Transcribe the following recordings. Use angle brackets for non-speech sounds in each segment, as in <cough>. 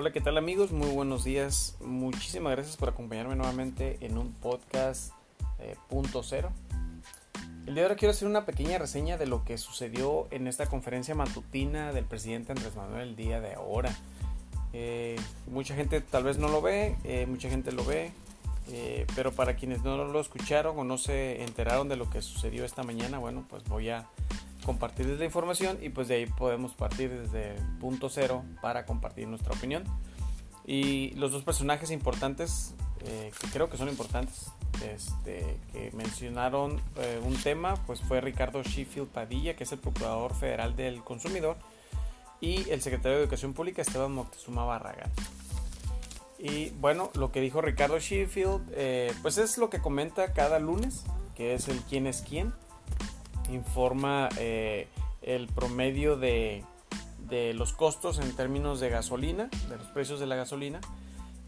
Hola, ¿qué tal amigos? Muy buenos días. Muchísimas gracias por acompañarme nuevamente en un podcast eh, punto cero. El día de hoy quiero hacer una pequeña reseña de lo que sucedió en esta conferencia matutina del presidente Andrés Manuel el día de ahora. Eh, mucha gente tal vez no lo ve, eh, mucha gente lo ve, pero para quienes no lo escucharon o no se enteraron de lo que sucedió esta mañana, bueno, pues voy a compartirles la información y pues de ahí podemos partir desde punto cero para compartir nuestra opinión. Y los dos personajes importantes, eh, que creo que son importantes, este, que mencionaron eh, un tema, pues fue Ricardo Sheffield Padilla, que es el Procurador Federal del Consumidor, y el Secretario de Educación Pública, Esteban Moctezuma Barragán. Y bueno, lo que dijo Ricardo Sheffield, eh, pues es lo que comenta cada lunes, que es el quién es quién informa eh, el promedio de, los costos en términos de gasolina, de los precios de la gasolina.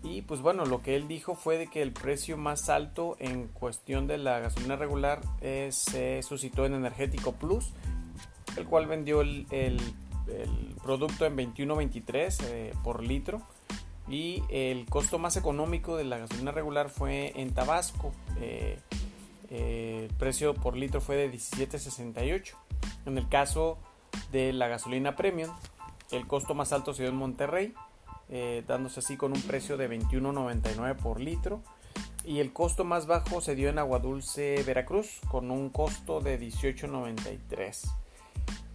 Y pues bueno, lo que él dijo fue de que el precio más alto en cuestión de la gasolina regular eh, se suscitó en Energético Plus, el cual vendió el, producto en 21.23 eh, por litro. Y el costo más económico de la gasolina regular fue en Tabasco, el precio por litro fue de 17.68. En el caso de la gasolina premium, el costo más alto se dio en Monterrey, eh, dándose así con un precio de 21.99 por litro. Y el costo más bajo se dio en Aguadulce, Veracruz, con un costo de 18.93.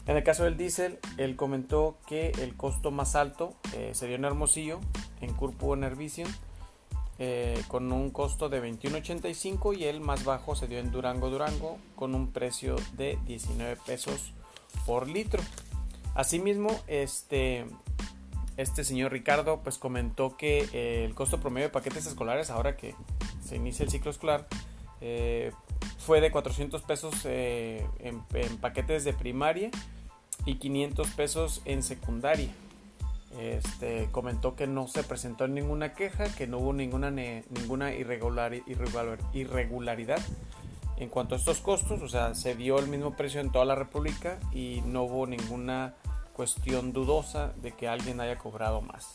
En el caso del diésel, él comentó que el costo más alto eh, se dio en Hermosillo, en Curpo Enervision, eh, con un costo de 21.85 y el más bajo se dio en Durango Durango con un precio de 19 pesos por litro. Asimismo, este, este señor Ricardo pues comentó que eh, el costo promedio de paquetes escolares ahora que se inicia el ciclo escolar eh, fue de 400 pesos en paquetes de primaria y 500 pesos en secundaria. Este, comentó que no se presentó ninguna queja, que no hubo ninguna, ninguna irregularidad en cuanto a estos costos, o sea, se dio el mismo precio en toda la República y no hubo ninguna cuestión dudosa de que alguien haya cobrado más.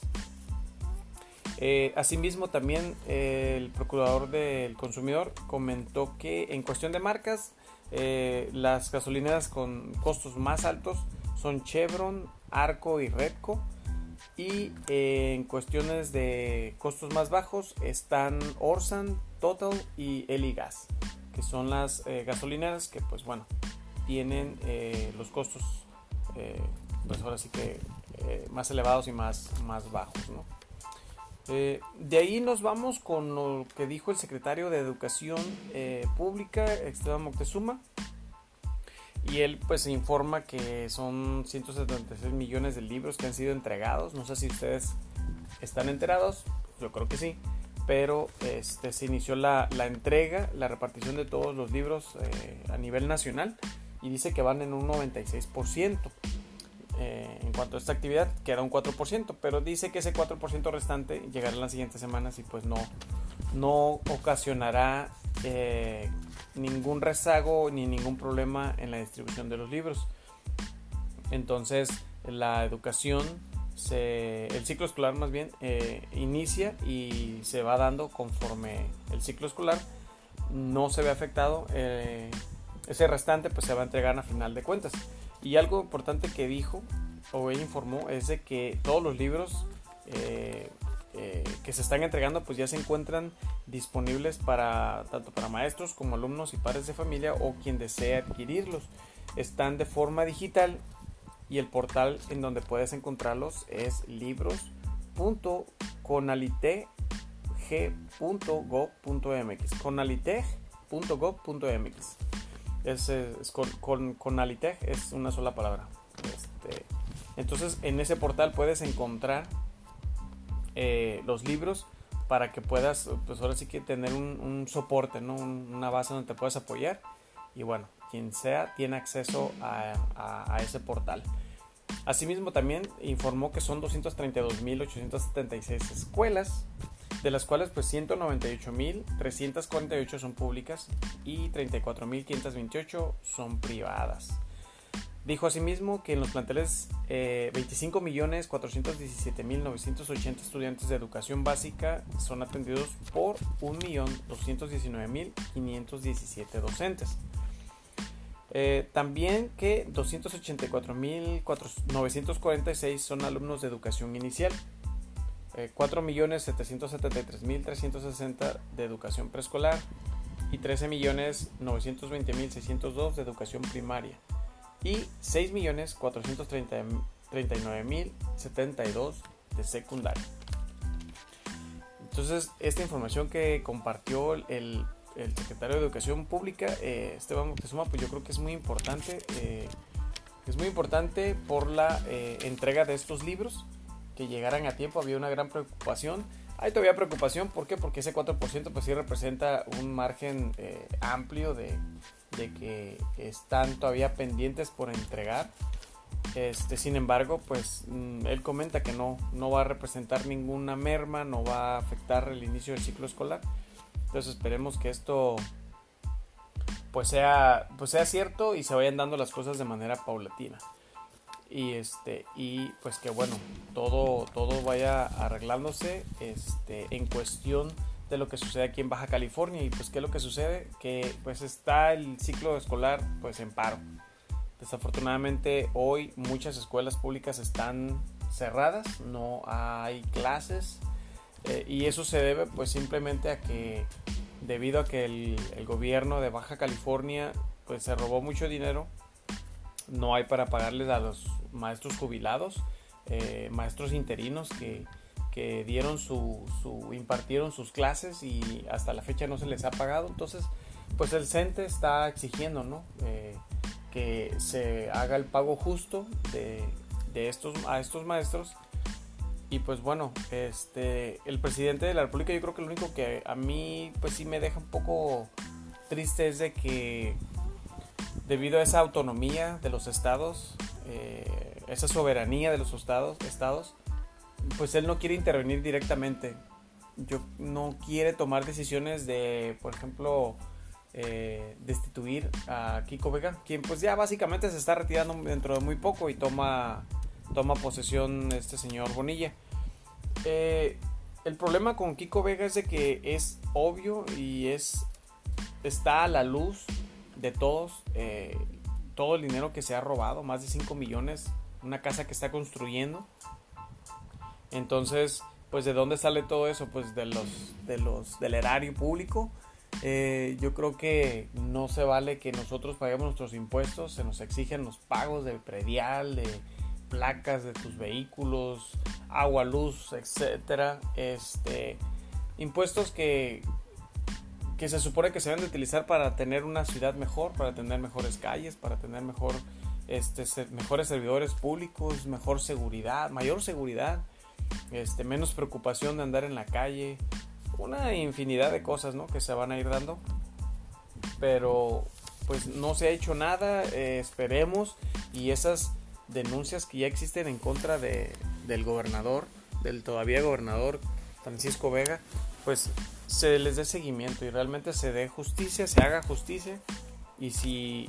Eh, asimismo, también eh, el procurador del consumidor comentó que en cuestión de marcas, eh, las gasolineras con costos más altos son Chevron, Arco y Redco y eh, en cuestiones de costos más bajos están Orsan, Total y Eligas, que son las eh, gasolineras que pues bueno, tienen eh, los costos pues ahora sí que más elevados y más, más bajos. de ahí nos vamos con lo que dijo el secretario de Educación Pública, Esteban Moctezuma, y él pues informa que son 176 millones de libros que han sido entregados. No sé si ustedes están enterados, yo creo que sí. Pero este, se inició la, entrega, la repartición de todos los libros eh, a nivel nacional y dice que van en un 96%. Eh, en cuanto a esta actividad, queda un 4%, pero dice que ese 4% restante llegará en las siguientes semanas y pues no, no ocasionará eh, ningún rezago ni ningún problema en la distribución de los libros. Entonces, la educación, el ciclo escolar más bien, eh, inicia y se va dando conforme el ciclo escolar no se ve afectado. Eh, ese restante pues se va a entregar a final de cuentas. Y algo importante que dijo o él informó es de que todos los libros eh, eh, que se están entregando pues ya se encuentran disponibles para tanto para maestros como alumnos y padres de familia o quien desee adquirirlos. Están de forma digital y el portal en donde puedes encontrarlos es libros.conaliteg.gov.mx conaliteg.gov.mx es, es con, con, Conaliteg es una sola palabra. Este, entonces en ese portal puedes encontrar eh, los libros para que puedas, pues ahora sí que tener un, soporte, ¿no? una base donde te puedas apoyar. Y bueno, quien sea tiene acceso a, ese portal. Asimismo también informó que son 232.876 escuelas, de las cuales pues 198.348 son públicas y 34.528 son privadas. Dijo asimismo que en los planteles eh, 25.417.980 estudiantes de educación básica son atendidos por 1.219.517 docentes. Eh, también que 284.946 son alumnos de educación inicial, eh, 4.773.360 de educación preescolar y 13.920.602 de educación primaria y 6.439.072 de secundaria. Entonces, esta información que compartió el, el secretario de Educación Pública, eh, Esteban Moctezuma, pues yo creo que es muy importante. Eh, es muy importante por la eh, entrega de estos libros que llegaran a tiempo. Había una gran preocupación. Hay todavía preocupación, ¿por qué? Porque ese 4% pues sí representa un margen eh, amplio de, de que están todavía pendientes por entregar. Este, sin embargo, pues mm, él comenta que no, no va a representar ninguna merma, no va a afectar el inicio del ciclo escolar. Entonces esperemos que esto pues sea, pues sea cierto y se vayan dando las cosas de manera paulatina. Y este, y pues que bueno, todo, todo vaya arreglándose este, en cuestión de lo que sucede aquí en Baja California. Y pues qué es lo que sucede, que pues está el ciclo escolar pues en paro. Desafortunadamente hoy muchas escuelas públicas están cerradas, no hay clases eh, y eso se debe pues simplemente a que debido a que el, el, gobierno de Baja California pues se robó mucho dinero, no hay para pagarles a los maestros jubilados, eh, maestros interinos que, que dieron su, impartieron sus clases y hasta la fecha no se les ha pagado, entonces pues el CENTE está exigiendo ¿no? Eh, que se haga el pago justo de, de estos, a estos maestros y pues bueno, este, el presidente de la República yo creo que lo único que a mí pues sí me deja un poco triste es de que debido a esa autonomía de los estados, eh, esa soberanía de los estados, estados, pues él no quiere intervenir directamente. Yo no quiere tomar decisiones de, por ejemplo, eh, destituir a Kiko Vega, quien pues ya básicamente se está retirando dentro de muy poco y toma toma posesión este señor Bonilla. Eh, el problema con Kiko Vega es de que es obvio y es está a la luz de todos eh, todo el dinero que se ha robado, más de 5 millones, una casa que está construyendo. Entonces, pues de dónde sale todo eso? Pues de los, de los del erario público. Eh, yo creo que no se vale que nosotros paguemos nuestros impuestos, se nos exigen los pagos de predial, de placas de tus vehículos, agua, luz, etcétera, este impuestos que que se supone que se deben de utilizar para tener una ciudad mejor, para tener mejores calles, para tener mejor este mejores servidores públicos, mejor seguridad, mayor seguridad, este menos preocupación de andar en la calle, una infinidad de cosas, ¿no? que se van a ir dando. Pero pues no se ha hecho nada, eh, esperemos y esas denuncias que ya existen en contra de, del gobernador, del todavía gobernador Francisco Vega, pues se les dé seguimiento y realmente se dé justicia, se haga justicia y si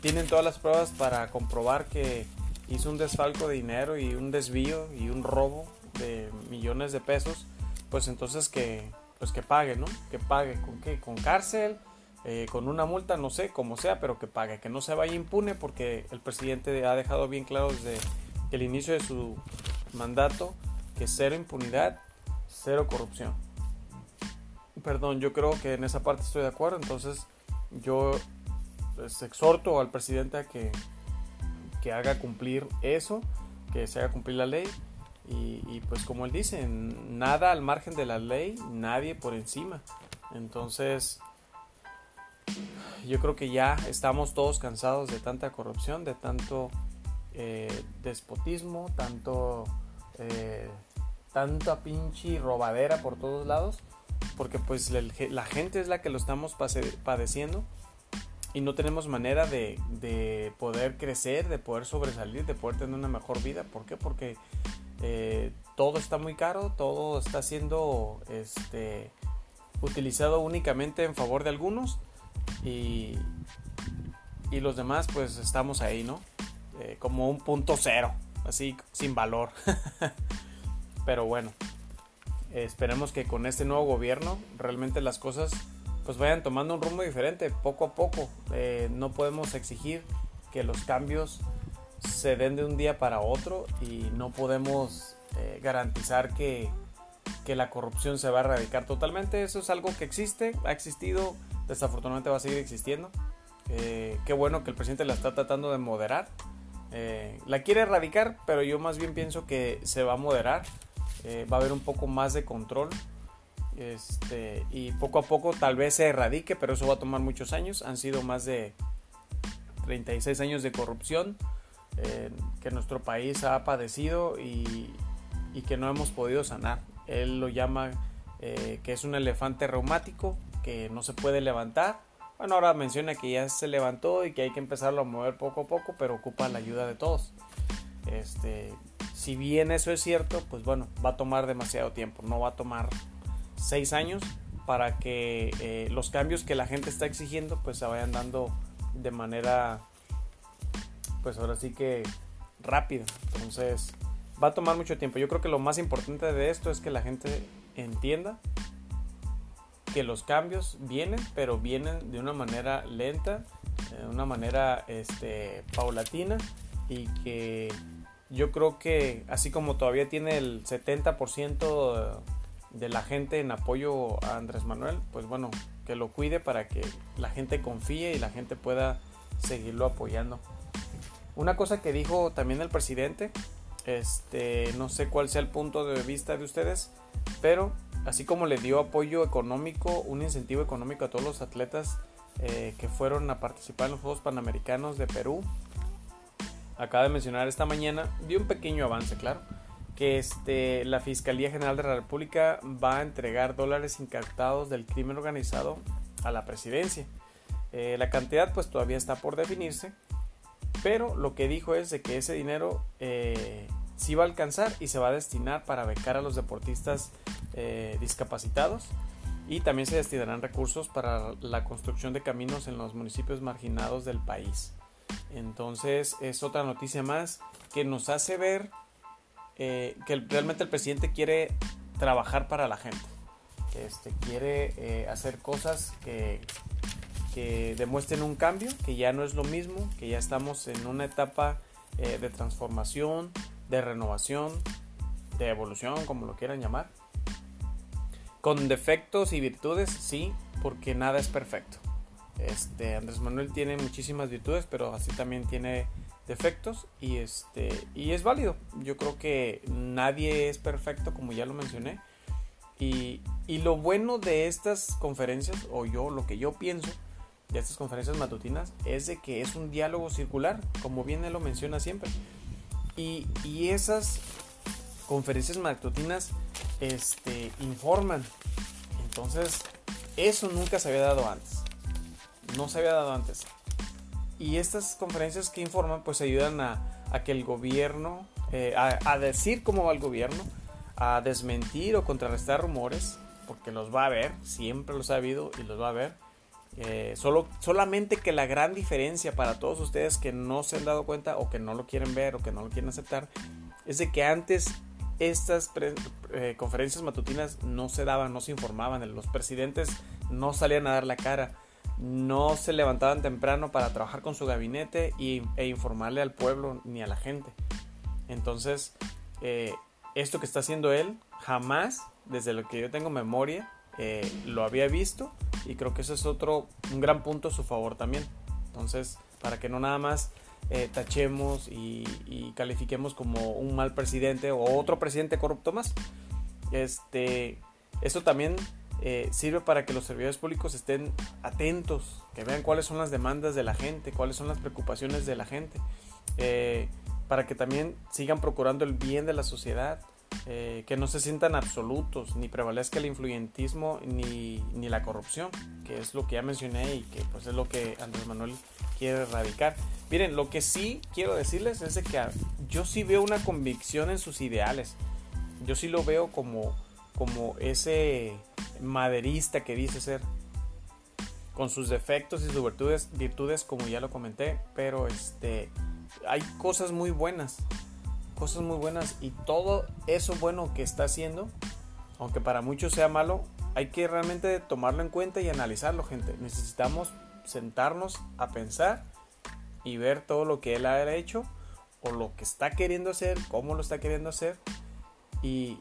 tienen todas las pruebas para comprobar que hizo un desfalco de dinero y un desvío y un robo de millones de pesos, pues entonces que pues que pague, ¿no? Que pague con qué? Con cárcel, eh, con una multa, no sé, como sea, pero que pague, que no se vaya impune porque el presidente ha dejado bien claro desde el inicio de su mandato que cero impunidad, cero corrupción. Perdón, yo creo que en esa parte estoy de acuerdo, entonces yo les exhorto al presidente a que, que haga cumplir eso, que se haga cumplir la ley y, pues como él dice, nada al margen de la ley, nadie por encima. Entonces, yo creo que ya estamos todos cansados de tanta corrupción, de tanto eh, despotismo, tanto eh, tanta pinche robadera por todos lados, porque pues la gente es la que lo estamos padeciendo y no tenemos manera de, de, poder crecer, de poder sobresalir, de poder tener una mejor vida. ¿Por qué? Porque eh, todo está muy caro, todo está siendo este, utilizado únicamente en favor de algunos y, y los demás pues estamos ahí, ¿no? eh, como un punto cero, así sin valor. <laughs> Pero bueno, esperemos que con este nuevo gobierno realmente las cosas pues vayan tomando un rumbo diferente poco a poco. Eh, no podemos exigir que los cambios se den de un día para otro y no podemos eh, garantizar que, que, la corrupción se va a erradicar totalmente. Eso es algo que existe, ha existido, desafortunadamente va a seguir existiendo. Eh, qué bueno que el presidente la está tratando de moderar. la quiere erradicar, pero yo más bien pienso que se va a moderar. va a haber un poco más de control este, y poco a poco tal vez se erradique, pero eso va a tomar muchos años. Han sido más de 36 años de corrupción que nuestro país ha padecido y, que no hemos podido sanar. Él lo llama eh, que es un elefante reumático que no se puede levantar. Bueno, ahora menciona que ya se levantó y que hay que empezarlo a mover poco a poco, pero ocupa la ayuda de todos. Este, si bien eso es cierto, pues bueno, va a tomar demasiado tiempo, no va a tomar seis años para que eh, los cambios que la gente está exigiendo pues se vayan dando de manera pues ahora sí que rápida entonces va a tomar mucho tiempo yo creo que lo más importante de esto es que la gente entienda que los cambios vienen pero vienen de una manera lenta de una manera este, paulatina y que yo creo que así como todavía tiene el 70% de la gente en apoyo a Andrés Manuel, pues bueno, que lo cuide para que la gente confíe y la gente pueda seguirlo apoyando. Una cosa que dijo también el presidente, este, no sé cuál sea el punto de vista de ustedes, pero así como le dio apoyo económico, un incentivo económico a todos los atletas eh, que fueron a participar en los Juegos Panamericanos de Perú, acaba de mencionar esta mañana, dio un pequeño avance, claro que este, la Fiscalía General de la República va a entregar dólares incautados del crimen organizado a la presidencia. Eh, la cantidad pues todavía está por definirse, pero lo que dijo es de que ese dinero eh, sí va a alcanzar y se va a destinar para becar a los deportistas eh, discapacitados y también se destinarán recursos para la construcción de caminos en los municipios marginados del país. Entonces es otra noticia más que nos hace ver eh, que realmente el presidente quiere trabajar para la gente. Este, quiere hacer cosas que, que, demuestren un cambio, que ya no es lo mismo, que ya estamos en una etapa eh, de transformación, de renovación, de evolución, como lo quieran llamar. Con defectos y virtudes, sí, porque nada es perfecto. Este, Andrés Manuel tiene muchísimas virtudes, pero así también tiene defectos y este y es válido yo creo que nadie es perfecto como ya lo mencioné y, y, lo bueno de estas conferencias o yo lo que yo pienso de estas conferencias matutinas es de que es un diálogo circular como bien él lo menciona siempre. Y, y esas conferencias matutinas este informan. Entonces eso nunca se había dado antes. No se había dado antes. Y estas conferencias que informan pues ayudan a, que el gobierno, eh, a, decir cómo va el gobierno, a desmentir o contrarrestar rumores, porque los va a haber, siempre los ha habido y los va a haber. Solo, solamente que la gran diferencia para todos ustedes que no se han dado cuenta o que no lo quieren ver o que no lo quieren aceptar es de que antes estas eh, conferencias matutinas no se daban, no se informaban, los presidentes no salían a dar la cara no se levantaban temprano para trabajar con su gabinete y, e informarle al pueblo ni a la gente. Entonces, eh, esto que está haciendo él, jamás, desde lo que yo tengo memoria, eh, lo había visto y creo que eso es otro, un gran punto a su favor también. Entonces, para que no nada más eh, tachemos y, califiquemos como un mal presidente o otro presidente corrupto más. Este, eso también eh, sirve para que los servidores públicos estén atentos, que vean cuáles son las demandas de la gente, cuáles son las preocupaciones de la gente, eh, para que también sigan procurando el bien de la sociedad, eh, que no se sientan absolutos, ni prevalezca el influyentismo ni, ni, la corrupción, que es lo que ya mencioné y que pues es lo que Andrés Manuel quiere erradicar. Miren, lo que sí quiero decirles es que yo sí veo una convicción en sus ideales, yo sí lo veo como, como ese maderista que dice ser, con sus defectos y sus virtudes, virtudes como ya lo comenté, pero este, hay cosas muy buenas, cosas muy buenas y todo eso bueno que está haciendo, aunque para muchos sea malo, hay que realmente tomarlo en cuenta y analizarlo, gente. Necesitamos sentarnos a pensar y ver todo lo que él ha hecho o lo que está queriendo hacer, cómo lo está queriendo hacer y,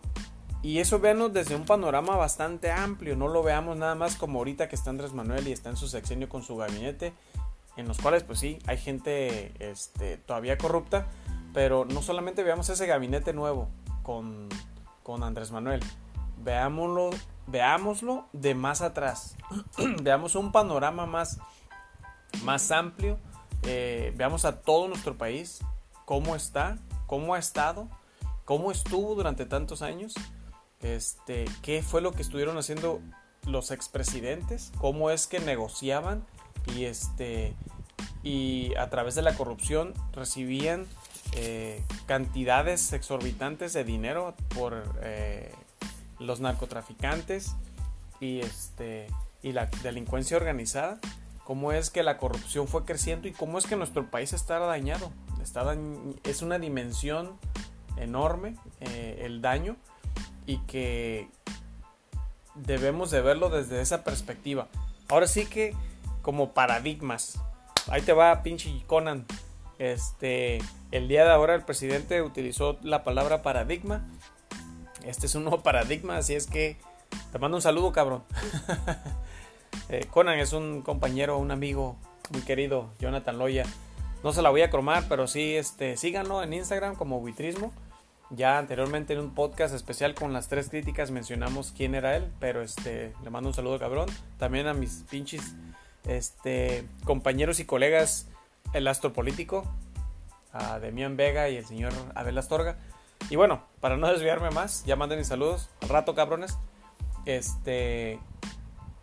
y eso veamos desde un panorama bastante amplio, no lo veamos nada más como ahorita que está Andrés Manuel y está en su sexenio con su gabinete, en los cuales pues sí, hay gente este, todavía corrupta, pero no solamente veamos ese gabinete nuevo con, con Andrés Manuel, veámoslo, veámoslo de más atrás, <clears throat> veamos un panorama más, más amplio, eh, veamos a todo nuestro país, cómo está, cómo ha estado, cómo estuvo durante tantos años este, qué fue lo que estuvieron haciendo los expresidentes, cómo es que negociaban y, este, y a través de la corrupción recibían eh, cantidades exorbitantes de dinero por eh, los narcotraficantes y, este, y la delincuencia organizada, cómo es que la corrupción fue creciendo y cómo es que nuestro país está dañado. Está es una dimensión enorme eh, el daño y que debemos de verlo desde esa perspectiva. Ahora sí que como paradigmas. Ahí te va pinche Conan. Este, el día de ahora el presidente utilizó la palabra paradigma. Este es un nuevo paradigma, así es que te mando un saludo, cabrón. <laughs> Eh, Conan es un compañero, un amigo muy querido, Jonathan Loya. No se la voy a cromar, pero sí, este, síganlo en Instagram como Buitrismo. Ya anteriormente en un podcast especial con las tres críticas mencionamos quién era él, pero este le mando un saludo cabrón. También a mis pinches este, compañeros y colegas el astropolítico, a Demian Vega y el señor Abel Astorga. Y bueno, para no desviarme más, ya manden mis saludos. Al rato, cabrones. Este.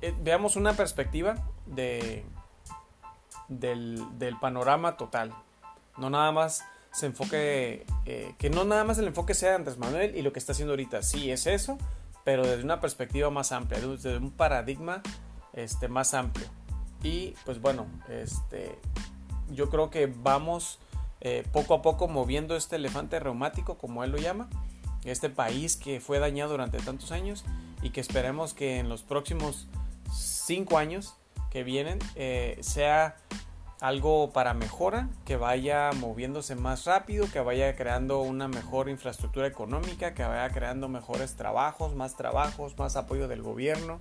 Eh, veamos una perspectiva de. Del, del panorama total. No nada más se enfoque, eh, que no nada más el enfoque sea Andrés Manuel y lo que está haciendo ahorita. Sí, es eso, pero desde una perspectiva más amplia, desde un paradigma este, más amplio. Y pues bueno, este, yo creo que vamos eh, poco a poco moviendo este elefante reumático, como él lo llama, este país que fue dañado durante tantos años y que esperemos que en los próximos cinco años que vienen eh, sea algo para mejora, que vaya moviéndose más rápido, que vaya creando una mejor infraestructura económica, que vaya creando mejores trabajos, más trabajos, más apoyo del gobierno,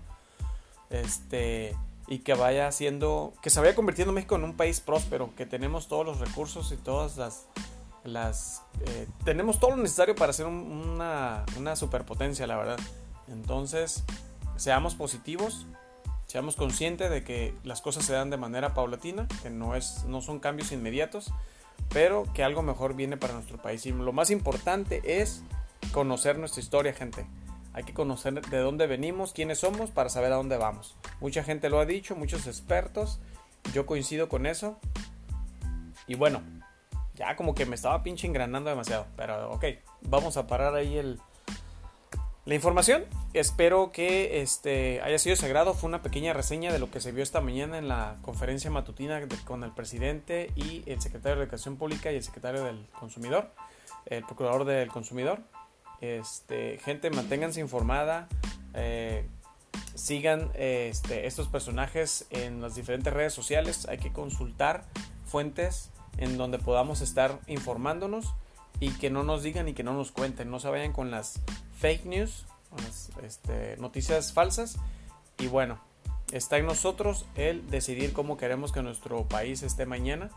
este, y que vaya haciendo, que se vaya convirtiendo México en un país próspero, que tenemos todos los recursos y todas las, eh, tenemos todo lo necesario para ser una, una superpotencia, la verdad. Entonces, seamos positivos, Seamos conscientes de que las cosas se dan de manera paulatina, que no, es, no son cambios inmediatos, pero que algo mejor viene para nuestro país. Y lo más importante es conocer nuestra historia, gente. Hay que conocer de dónde venimos, quiénes somos, para saber a dónde vamos. Mucha gente lo ha dicho, muchos expertos. Yo coincido con eso. Y bueno, ya como que me estaba pinche engranando demasiado. Pero ok, vamos a parar ahí el, la información. Espero que este, haya sido sagrado. Fue una pequeña reseña de lo que se vio esta mañana en la conferencia matutina con el presidente y el secretario de Educación Pública y el secretario del Consumidor, el procurador del Consumidor. Este, gente, manténganse informada. Eh, sigan este, estos personajes en las diferentes redes sociales. Hay que consultar fuentes en donde podamos estar informándonos y que no nos digan y que no nos cuenten. No se vayan con las fake news, este, noticias falsas. Y bueno, está en nosotros el decidir cómo queremos que nuestro país esté mañana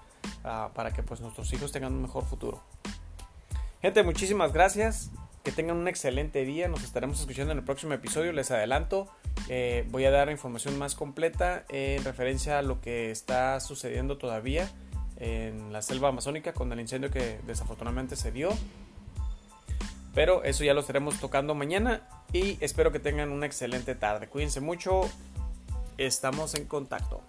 ah, para que pues nuestros hijos tengan un mejor futuro. Gente, muchísimas gracias. Que tengan un excelente día. Nos estaremos escuchando en el próximo episodio. Les adelanto. Eh, voy a dar información más completa en referencia a lo que está sucediendo todavía en la selva amazónica con el incendio que desafortunadamente se dio. Pero eso ya lo estaremos tocando mañana y espero que tengan una excelente tarde. Cuídense mucho, estamos en contacto.